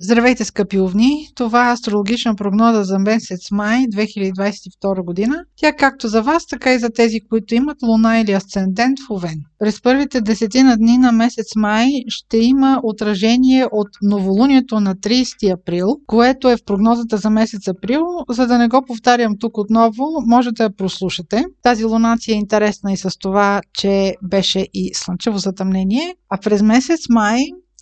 Здравейте, скъпи овни! Това е астрологична прогноза за месец май 2022 година. Тя както за вас, така и за тези, които имат луна или асцендент в Овен. През първите десетина дни на месец май ще има отражение от новолунието на 30 април, което е в прогнозата за месец април. За да не го повтарям тук отново, може да прослушате. Тази лунация е интересна и с това, че беше и слънчево затъмнение. А през месец май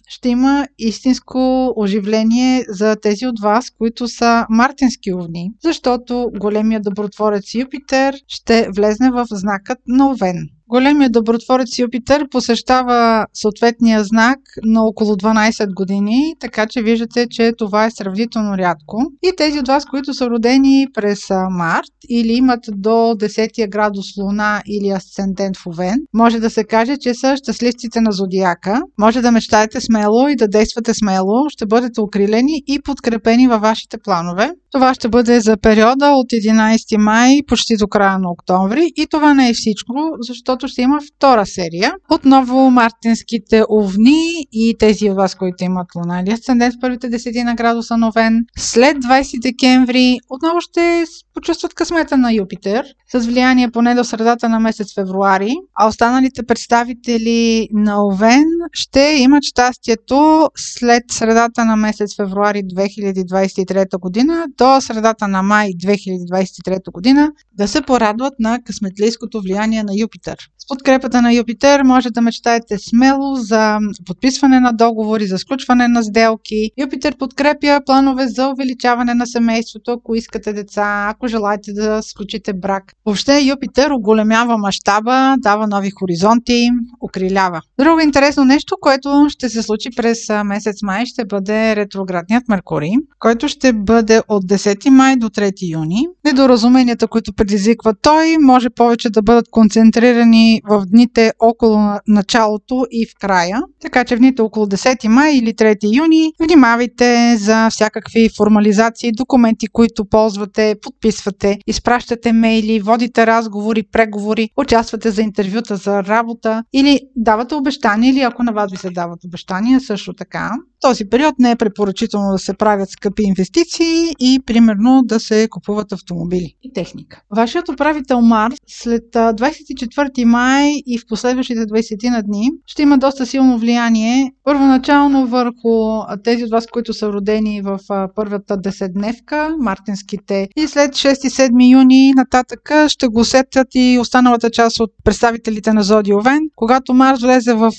ще има истинско оживление за тези от вас, които са мартински овни, защото големия добротворец Юпитер ще влезне в знакът на Овен. Големия добротворец Юпитер посещава съответния знак на около 12 години, така че виждате, че това е сравнително рядко. И тези от вас, които са родени през март или имат до 10 градус Луна или асцендент в Овен, може да се каже, че са щастливците на зодиака. Може да мечтаете смело и да действате смело, ще бъдете укрилени и подкрепени във вашите планове. Това ще бъде за периода от 11 май почти до края на октомври и това не е всичко, защото ще има втора серия. Отново мартинските овни и тези от вас, които имат луна или асцендент в първите 10 на градуса новен. След 20 декември отново ще почувстват късмета на Юпитер с влияние поне до средата на месец февруари, а останалите представители на Овен ще имат щастието след средата на месец февруари 2023 година до средата на май 2023 година да се порадват на късметлийското влияние на Юпитер. С подкрепата на Юпитер може да мечтаете смело за подписване на договори, за сключване на сделки. Юпитер подкрепя планове за увеличаване на семейството, ако искате деца, ако желаете да сключите брак. Въобще Юпитер оголемява мащаба, дава нови хоризонти, окрилява. Друго интересно нещо, което ще се случи през месец май, ще бъде ретроградният Меркурий, който ще бъде от 10 май до 3 юни. Недоразуменията, които предизвиква той, може повече да бъдат концентрирани в дните около началото и в края. Така че в дните около 10 май или 3 юни внимавайте за всякакви формализации, документи, които ползвате, подписвате, изпращате мейли, водите разговори, преговори, участвате за интервюта за работа или давате обещания или ако на вас ви се дават обещания, също така този период не е препоръчително да се правят скъпи инвестиции и примерно да се купуват автомобили и техника. Вашият управител Марс след 24 май и в последващите 20 на дни ще има доста силно влияние първоначално върху тези от вас, които са родени в първата десетдневка, мартинските и след 6-7 юни нататък ще го усетят и останалата част от представителите на Зодиовен. Когато Марс влезе в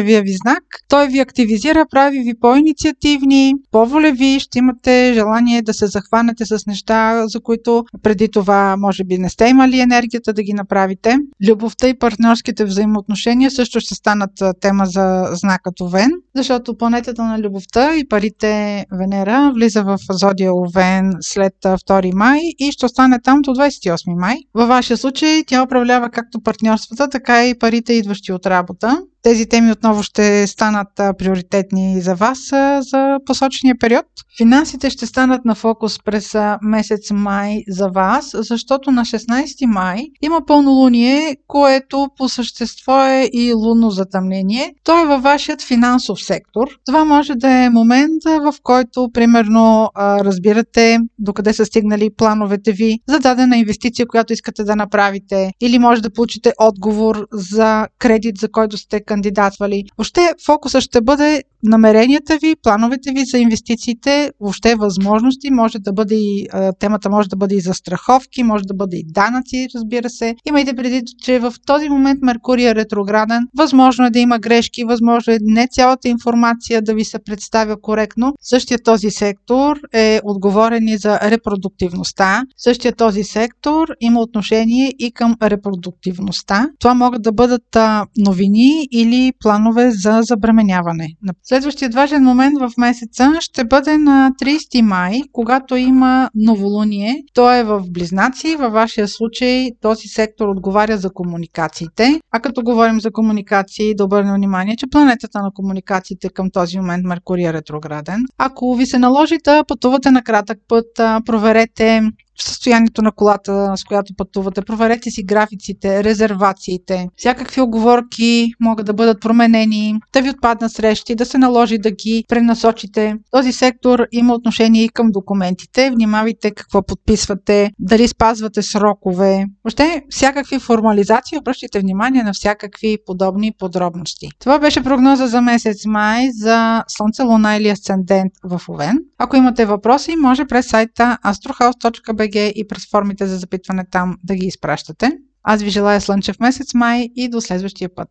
слънчевия ви знак, той ви активизира, прави ви по-инициативни, по-волеви, ще имате желание да се захванете с неща, за които преди това може би не сте имали енергията да ги направите. Любовта и партньорските взаимоотношения също ще станат тема за знакът Овен, защото планетата на любовта и парите Венера влиза в зодия Овен след 2 май и ще остане там до 28 май. Във вашия случай тя управлява както партньорствата, така и парите, идващи от работа. Тези теми отново ще станат приоритетни за вас за посочения период. Финансите ще станат на фокус през месец май за вас, защото на 16 май има пълнолуние, което по същество е и лунно затъмнение. То е във вашият финансов сектор. Това може да е момент, в който примерно разбирате докъде са стигнали плановете ви за дадена инвестиция, която искате да направите или може да получите отговор за кредит, за който сте кандидатвали. Въобще фокуса ще бъде намеренията ви, плановете ви за инвестициите, въобще възможности, може да бъде и, темата може да бъде и за страховки, може да бъде и данъци, разбира се. Имайте преди, че в този момент Меркурий е ретрограден, възможно е да има грешки, възможно е не цялата информация да ви се представя коректно. Същия този сектор е отговорен и за репродуктивността. Същия този сектор има отношение и към репродуктивността. Това могат да бъдат новини или планове за забременяване. Следващият важен момент в месеца ще бъде на 30 май, когато има новолуние. То е в Близнаци. Във вашия случай този сектор отговаря за комуникациите. А като говорим за комуникации, да обърнем внимание, че планетата на комуникациите към този момент Меркурий е ретрограден. Ако ви се наложи да пътувате на кратък път, проверете в състоянието на колата, с която пътувате. Проверете си графиците, резервациите. Всякакви оговорки могат да бъдат променени, да ви отпаднат срещи, да се наложи да ги пренасочите. Този сектор има отношение и към документите. Внимавайте какво подписвате, дали спазвате срокове. Въобще, всякакви формализации, обръщайте внимание на всякакви подобни подробности. Това беше прогноза за месец май за Слънце, Луна или Асцендент в Овен. Ако имате въпроси, може през сайта astrohouse.bg и през формите за запитване там да ги изпращате. Аз ви желая слънчев месец май и до следващия път.